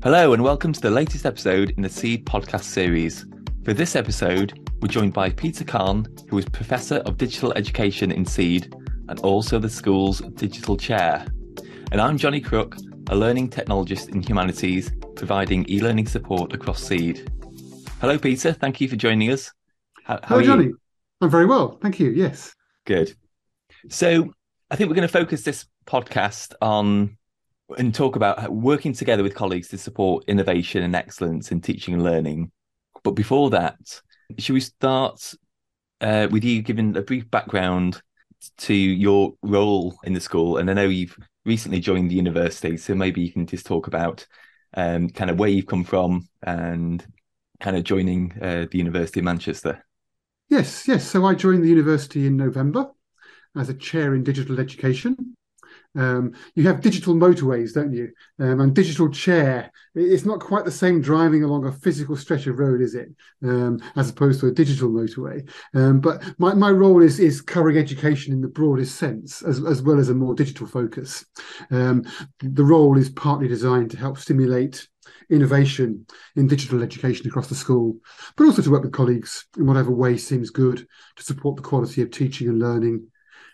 Hello, and welcome to the latest episode in the Seed podcast series. For this episode, we're joined by Peter Kahn, who is Professor of Digital Education in Seed and also the school's digital chair. And I'm Johnny Crook, a learning technologist in humanities, providing e learning support across Seed. Hello, Peter. Thank you for joining us. How, how Hello, Johnny. You? I'm very well. Thank you. Yes. Good. So, I think we're going to focus this podcast on and talk about working together with colleagues to support innovation and excellence in teaching and learning. But before that, should we start uh, with you giving a brief background to your role in the school? And I know you've recently joined the university, so maybe you can just talk about um, kind of where you've come from and kind of joining uh, the University of Manchester. Yes, yes. So I joined the university in November as a chair in digital education. Um, you have digital motorways, don't you? Um, and digital chair. It's not quite the same driving along a physical stretch of road, is it? Um, as opposed to a digital motorway. Um, but my, my role is is covering education in the broadest sense, as, as well as a more digital focus. Um, the role is partly designed to help stimulate innovation in digital education across the school, but also to work with colleagues in whatever way seems good to support the quality of teaching and learning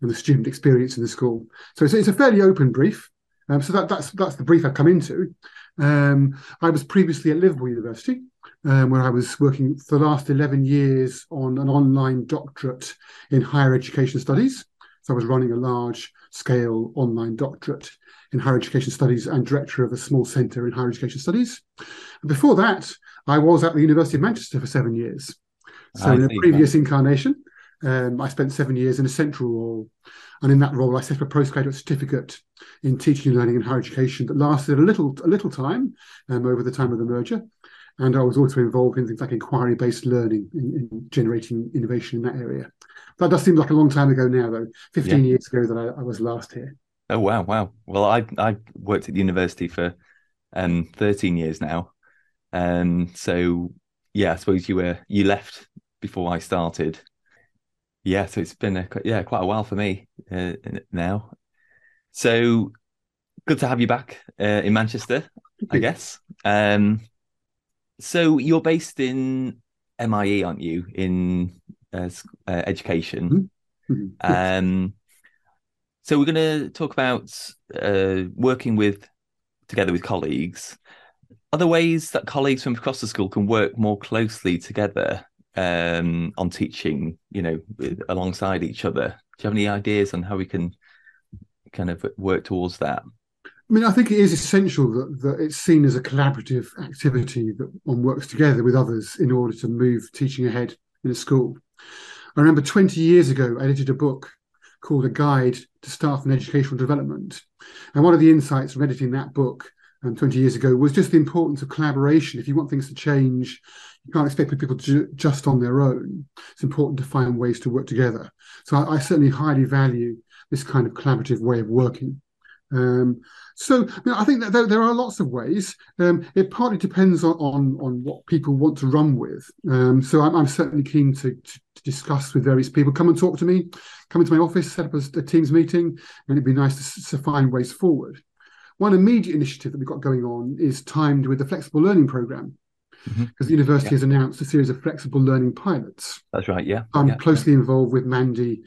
and the student experience in the school. So it's, it's a fairly open brief. Um, so that, that's that's the brief I've come into. Um, I was previously at Liverpool University, um, where I was working for the last 11 years on an online doctorate in higher education studies. So I was running a large scale online doctorate in higher education studies and director of a small centre in higher education studies. And before that, I was at the University of Manchester for seven years. So I in a previous that. incarnation, um, I spent seven years in a central role, and in that role, I set up a postgraduate certificate in teaching and learning and higher education that lasted a little a little time um, over the time of the merger. And I was also involved in things like inquiry based learning in, in, generating innovation in that area. That does seem like a long time ago now, though. Fifteen yeah. years ago that I, I, was last here. Oh wow, wow. Well, I I worked at the university for um, thirteen years now, and um, so yeah, I suppose you were you left before I started yeah, so it's been a, yeah quite a while for me uh, now. So good to have you back uh, in Manchester, I guess. Um, so you're based in MIE, aren't you, in uh, uh education? Mm-hmm. mm-hmm. Um, so we're going to talk about uh, working with together with colleagues. Are there ways that colleagues from across the school can work more closely together um, on teaching, you know, alongside each other. Do you have any ideas on how we can kind of work towards that? I mean, I think it is essential that, that it's seen as a collaborative activity that one works together with others in order to move teaching ahead in a school. I remember 20 years ago, I edited a book called A Guide to Staff and Educational Development. And one of the insights from editing that book um, 20 years ago was just the importance of collaboration. If you want things to change, you can't expect people to just on their own. It's important to find ways to work together. So I, I certainly highly value this kind of collaborative way of working. Um, so you know, I think that there, there, are lots of ways. Um, it partly depends on, on, on what people want to run with. Um, so I'm, I'm certainly keen to, to, to, discuss with various people. Come and talk to me. Come into my office, set up a, a Teams meeting, and it'd be nice to, to find ways forward. One immediate initiative that we've got going on is timed with the flexible learning program because mm-hmm. the university yeah. has announced a series of flexible learning pilots. That's right. Yeah, I'm yeah. closely involved with Mandy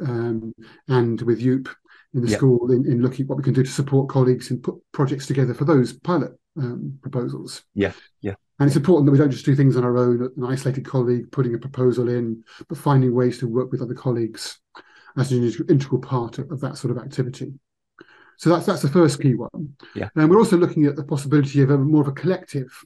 um, and with Yoop in the yeah. school in, in, looking at what we can do to support colleagues and put projects together for those pilot um, proposals. Yeah, yeah. And it's important that we don't just do things on our own, an isolated colleague putting a proposal in, but finding ways to work with other colleagues as an integral part of, of that sort of activity. So that's that's the first key one. Yeah. And we're also looking at the possibility of a, more of a collective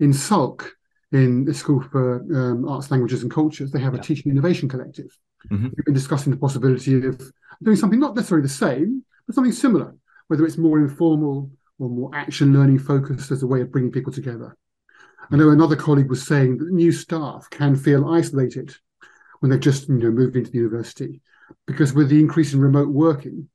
in SALC in the School for um, Arts, Languages and Cultures. They have yeah. a teaching innovation collective. Mm-hmm. We've been discussing the possibility of doing something not necessarily the same, but something similar, whether it's more informal or more action learning focused as a way of bringing people together. I know another colleague was saying that new staff can feel isolated when they've just you know moved into the university because with the increase in remote working,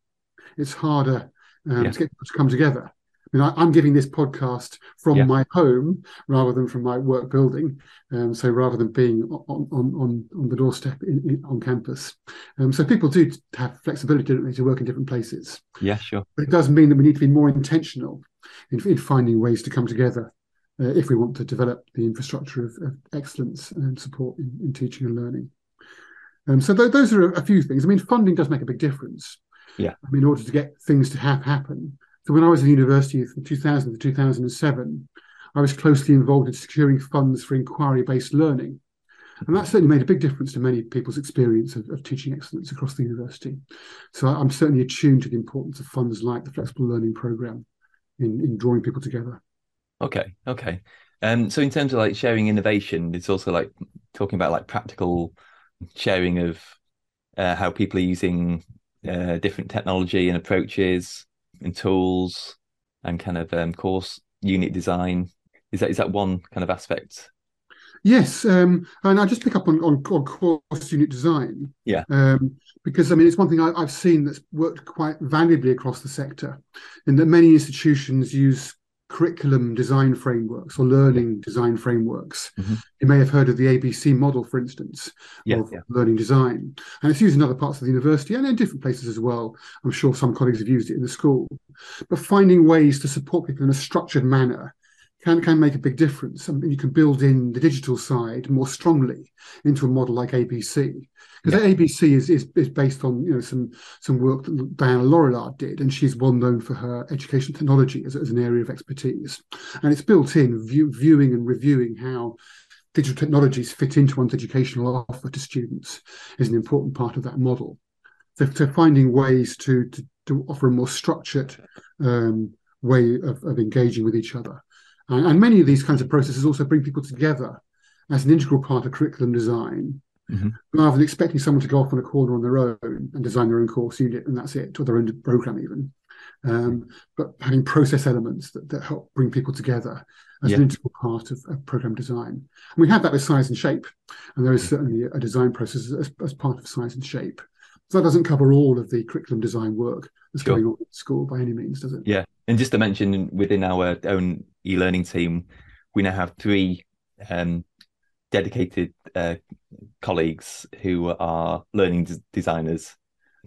it's harder um, yeah. to get people to come together. I mean, I, am giving this podcast from yeah. my home rather than from my work building. Um, so rather than being on on on, on the doorstep in, in, on campus, um, so people do have flexibility, they, to work in different places. Yeah, sure. But it does mean that we need to be more intentional in, in finding ways to come together uh, if we want to develop the infrastructure of, of excellence and support in, in teaching and learning. Um, so th- those are a, a, few things. I mean, funding does make a big difference. Yeah. In order to get things to have happen. So when I was at university from 2000 to 2007, I was closely involved in securing funds for inquiry-based learning. And that certainly made a big difference to many people's experience of, of teaching excellence across the university. So I'm certainly attuned to the importance of funds like the Flexible Learning Programme in, in drawing people together. Okay, okay. Um, so in terms of like sharing innovation, it's also like talking about like practical sharing of uh, how people are using uh, different technology and approaches and tools and kind of um, course unit design. Is that is that one kind of aspect? Yes, um, and I just pick up on, on, on course unit design. Yeah, um, because I mean it's one thing I, have seen that's worked quite valuably across the sector, in that many institutions use curriculum design frameworks or learning design frameworks. Mm-hmm. You may have heard of the ABC model, for instance, yeah, of yeah. learning design. And it's used in other parts of the university and in different places as well. I'm sure some colleagues have used it in the school. But finding ways to support people in a structured manner can can make a big difference. I mean, you can build in the digital side more strongly into a model like ABC because yeah. ABC is, is is based on you know some some work that Diana Laurillard did, and she's well known for her education technology as, as an area of expertise, and it's built in view, viewing and reviewing how digital technologies fit into one's educational offer to students is an important part of that model. So, so finding ways to, to, to offer a more structured um, way of, of engaging with each other and, and, many of these kinds of processes also bring people together as an integral part of curriculum design, mm-hmm. rather than expecting someone to go off on a corner on their own and design their own course unit and that's it, or their own program even. Um, but having process elements that, that help bring people together as yeah. an integral part of, of, program design. And we have that with size and shape, and there is certainly a design process as, as part of size and shape. So that doesn't cover all of the curriculum design work that's sure. going on at school by any means, does it? Yeah. And just to mention within our own e-learning team, we now have three um, dedicated uh, colleagues who are learning d- designers.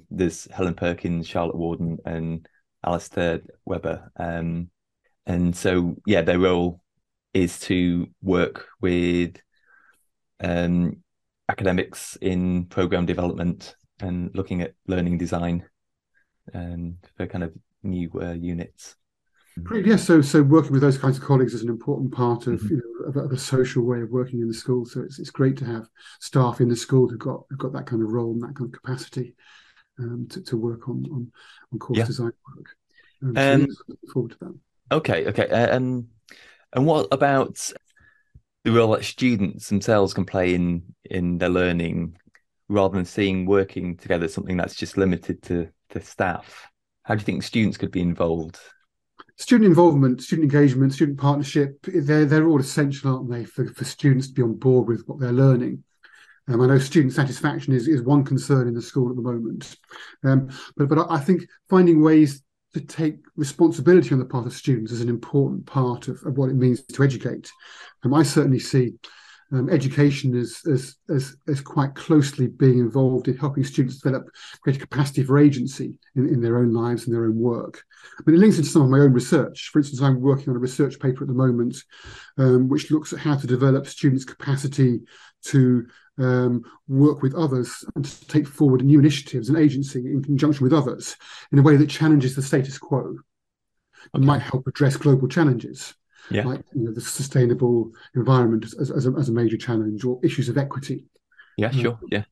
There's Helen Perkins, Charlotte Warden, and Alistair Webber. Um, and so, yeah, their role is to work with um, academics in program development and looking at learning design um, for kind of new uh, units. Great, yes. So, so working with those kinds of colleagues is an important part of, mm-hmm. you know, of, of, a social way of working in the school. So it's it's great to have staff in the school who've got who've got that kind of role and that kind of capacity um, to, to work on on, on course yeah. design work. Um, so um, yes, forward to that. Okay, okay. Uh, um, and what about the role that students themselves can play in in their learning rather than seeing working together something that's just limited to to staff. How do you think students could be involved? Student involvement, student engagement, student partnership, they're, they're all essential, aren't they, for, for students to be on board with what they're learning. Um, I know student satisfaction is, is one concern in the school at the moment. Um, but, but I think finding ways to take responsibility on the part of students is an important part of, of what it means to educate. Um, I certainly see um, education is, quite closely being involved in helping students develop greater capacity for agency in, in their own lives and their own work. I mean, it links into some of my own research. For instance, I'm working on a research paper at the moment um, which looks at how to develop students' capacity to um, work with others and to take forward new initiatives and agency in conjunction with others in a way that challenges the status quo and might help address global challenges yeah. like you know, the sustainable environment as, as, a, as a major challenge or issues of equity. Yeah, um, sure. Yeah.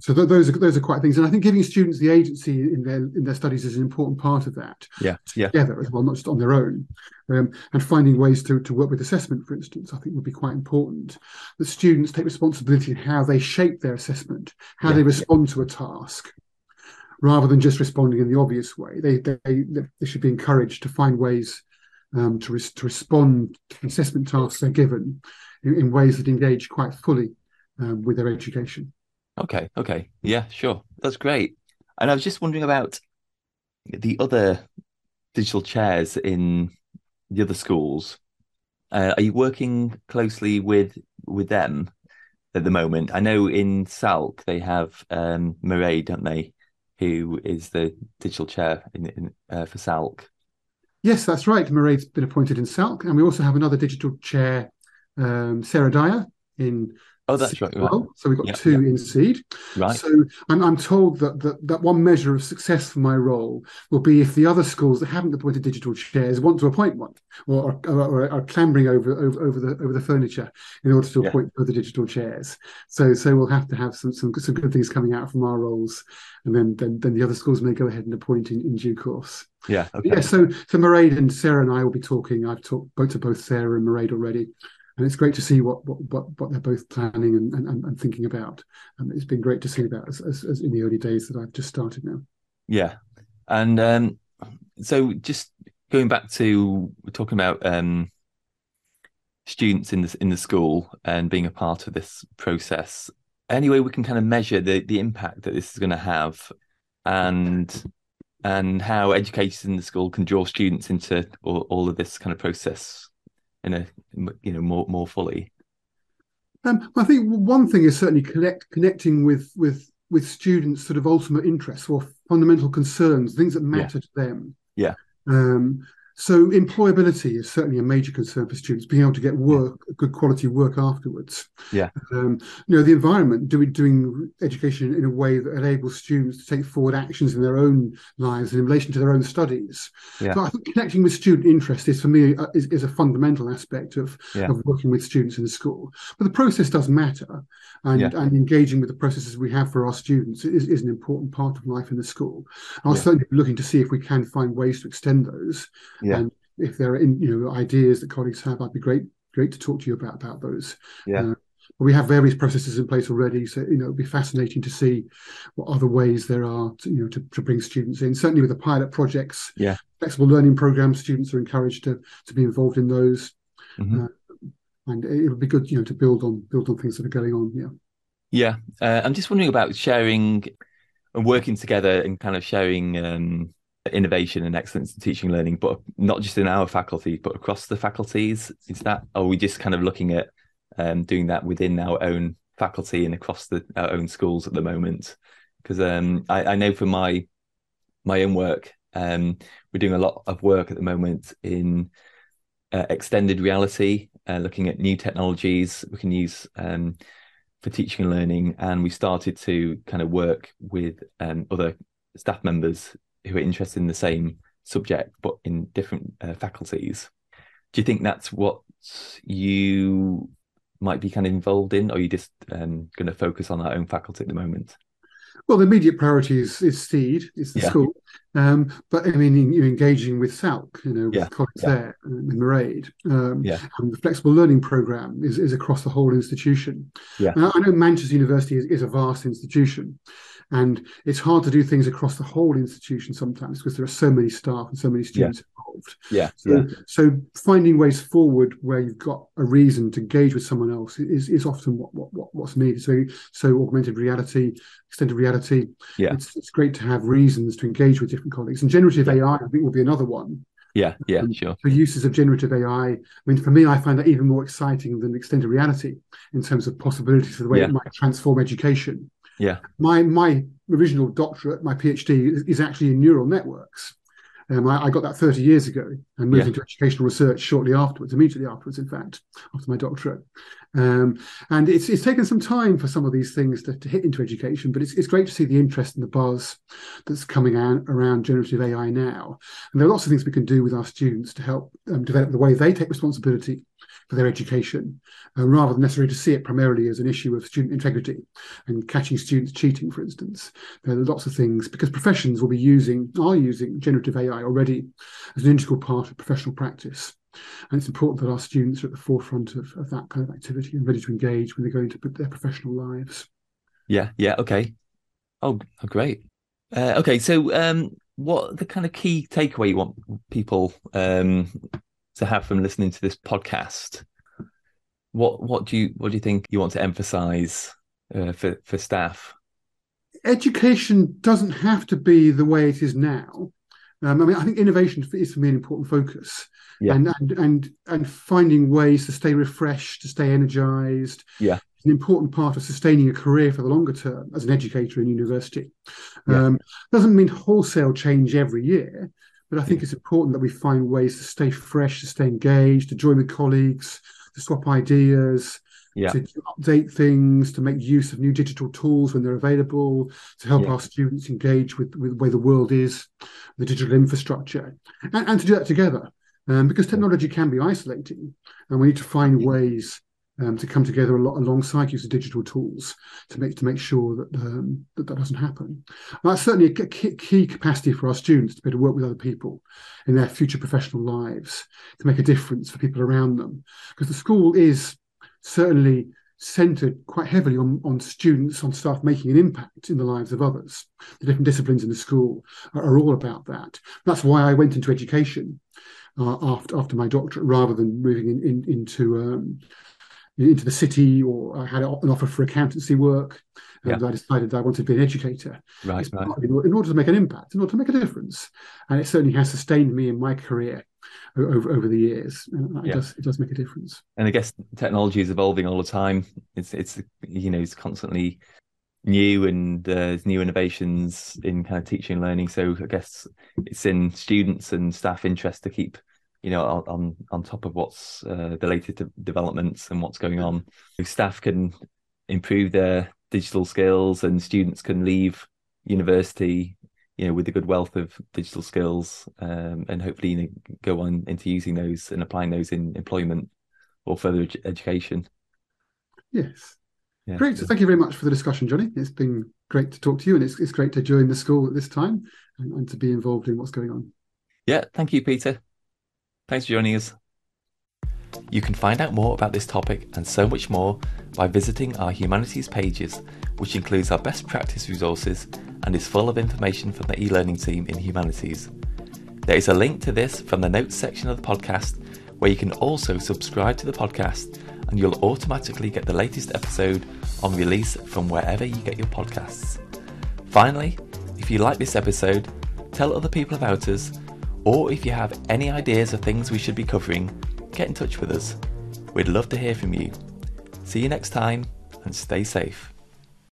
So th- those are those are quite things, and I think giving students the agency in their in their studies is an important part of that. Yeah, yeah. Together as well, not just on their own, um, and finding ways to to work with assessment, for instance, I think would be quite important. That students take responsibility in how they shape their assessment, how yeah. they respond to a task, rather than just responding in the obvious way. They they they should be encouraged to find ways um, to, to respond to assessment tasks they're given in, in ways that engage quite fully um, with their education. Okay, okay, yeah, sure, that's great. And I was just wondering about the other digital chairs in the other schools. Uh, are you working closely with with them at the moment? I know in SALC they have um, don't they, who is the digital chair in, in uh, for SALC. Yes, that's right. Mairead's been appointed in SALC, and we also have another digital chair, um, Sarah Dyer, in Oh, that's right. right. well. So we've got Yeah, two yeah. in seed. Right. So I'm, I'm told that, that that one measure of success for my role will be if the other schools that haven't appointed digital chairs want to appoint one, or, or, or are clambering over, over over the over the furniture in order to Yeah. appoint other digital chairs. So so we'll have to have some some some good things coming out from our roles, and then then, then the other schools may go ahead and appoint in, in due course. Yeah. Okay. Yeah, so so Mairead and Sarah and I will be talking. I've talked both to both Sarah and Mairead already, and it's great to see what what what, they're both planning and, and, and thinking about. And it's been great to see that as, as, as in the early days that I've just started now. Yeah. And um, so just going back to talking about um, students in the in the school and being a part of this process. Any way we can kind of measure the the impact that this is going to have, and and how educators in the school can draw students into all, all of this kind of process in a you know more more fully. Um, I think one thing is certainly connect connecting with with with students' sort of ultimate interests or fundamental concerns, things that matter to them. Yeah. Um, so employability is certainly a major concern for students, being able to get work, good quality work afterwards. Yeah. Um, you know, the environment, doing doing education in a way that enables students to take forward actions in their own lives and in relation to their own studies. Yeah. So I think connecting with student interest is for me uh, is, is a fundamental aspect of, Yeah. of working with students in the school. But the process does matter and, Yeah. and engaging with the processes we have for our students is, is an important part of life in the school. I'll Yeah. certainly be looking to see if we can find ways to extend those. Yeah. And if there are in, you know ideas that colleagues have, I'd be great great to talk to you about about those. Yeah. Uh, we have various processes in place already, so you know it'd be fascinating to see what other ways there are to you know to, to bring students in. Certainly with the pilot projects, Yeah. flexible learning programs, students are encouraged to to be involved in those Mhm. and it would be good, you know, to build on build on things that are going on. Yeah. Yeah, uh, I'm just wondering about sharing and working together and kind of sharing um, innovation and excellence in teaching and learning, but not just in our faculty, but across the faculties. Is that, are we just kind of looking at um, doing that within our own faculty and across the our own schools at the moment? Because um, I, I know for my my own work, um, we're doing a lot of work at the moment in uh, extended reality, uh, looking at new technologies we can use um, for teaching and learning. And we started to kind of work with um, other staff members who are interested in the same subject, but in different uh, faculties. Do you think that's what you might be kind of involved in, or are you just um, going to focus on our own faculty at the moment? Well, the immediate priority is, is Seed, it's the Yeah. school. Um, but I mean, you're engaging with SALC, you know, with Yeah, colleagues yeah. there, with Mairead. Um, Yeah. And the flexible learning program is, is across the whole institution. Yeah. Now, I know Manchester University is, is a vast institution, and it's hard to do things across the whole institution sometimes because there are so many staff and so many students involved. Yeah, So, yeah, so finding ways forward where you've got a reason to engage with someone else is, is often what, what, what what's needed. So so augmented reality, extended reality. Yeah. It's it's great to have reasons to engage with different colleagues. And generative Yeah. AI, I think, will be another one. yeah, yeah, Um, sure. For uses of generative AI. I mean, for me, I find that even more exciting than extended reality in terms of possibilities for the way Yeah. it might transform education. Yeah. My my original doctorate, my PhD, is, actually in neural networks. Um, I, I got that 30 years ago and moved Yeah. into educational research shortly afterwards, immediately afterwards, in fact, after my doctorate. Um, and it's it's taken some time for some of these things to, to hit into education, but it's it's great to see the interest and the buzz that's coming out around generative AI now. And there are lots of things we can do with our students to help um, develop the way they take responsibility for their education, uh, rather than necessarily to see it primarily as an issue of student integrity and catching students cheating, for instance. There are lots of things because professions will be using are using generative AI already as an integral part of professional practice. And it's important that our students are at the forefront of, of that kind of activity and ready to engage when they go into their professional lives. Yeah, yeah, okay. Oh, oh, great. Uh, okay, so um, what the kind of key takeaway you want people um, to have from listening to this podcast? What what do you what do you think you want to emphasize uh, for for staff? Education doesn't have to be the way it is now. Um, I mean, I think innovation is for me an important focus, Yeah. and and and and finding ways to stay refreshed, to stay energized. Yeah. is an important part of sustaining a career for the longer term as an educator in university. Yeah. Um, doesn't mean wholesale change every year, but I think it's important that we find ways to stay fresh, to stay engaged, to join with colleagues, to swap ideas, yeah. to update things, to make use of new digital tools when they're available, to help Yeah. our students engage with, with the way the world is, the digital infrastructure, and, and to do that together. Um, because technology can be isolating, and we need to find Yeah. ways um, to come together a lot alongside use of digital tools to make to make sure that um, that, that doesn't happen. And that's certainly a key, key capacity for our students to be able to work with other people in their future professional lives to make a difference for people around them. Because the school is certainly centered quite heavily on, on students, on staff making an impact in the lives of others. The different disciplines in the school are, are all about that. That's why I went into education uh, after after my doctorate, rather than moving in, in, into um, into the city or I had an offer for accountancy work. And I decided I wanted to be an educator. Right, right. in order to make an impact, in order to make a difference. And it certainly has sustained me in my career over, over the years. It, Yeah. does, it does make a difference. and I guess technology is evolving all the time. It's it's you know it's constantly new and uh, there's new innovations in kind of teaching and learning. So I guess it's in students and staff interest to keep you know on on, top of what's uh, the latest de- developments and what's going on. Staff can improve their digital skills and students can leave university you know with a good wealth of digital skills um, and hopefully you know, go on into using those and applying those in employment or further ed- education. Yes. Yeah. Great. So thank you very much for the discussion, Johnny. It's been great to talk to you, and it's, it's great to join the school at this time and, and to be involved in what's going on. Yeah, thank you, Peter. Thanks for joining us. You can find out more about this topic and so much more by visiting our humanities pages, which includes our best practice resources and is full of information from the e learning team in humanities. There is a link to this from the notes section of the podcast, where you can also subscribe to the podcast and you'll automatically get the latest episode on release from wherever you get your podcasts. Finally, if you like this episode, tell other people about us, or if you have any ideas of things we should be covering, get in touch with us. We'd love to hear from you. See you next time and stay safe.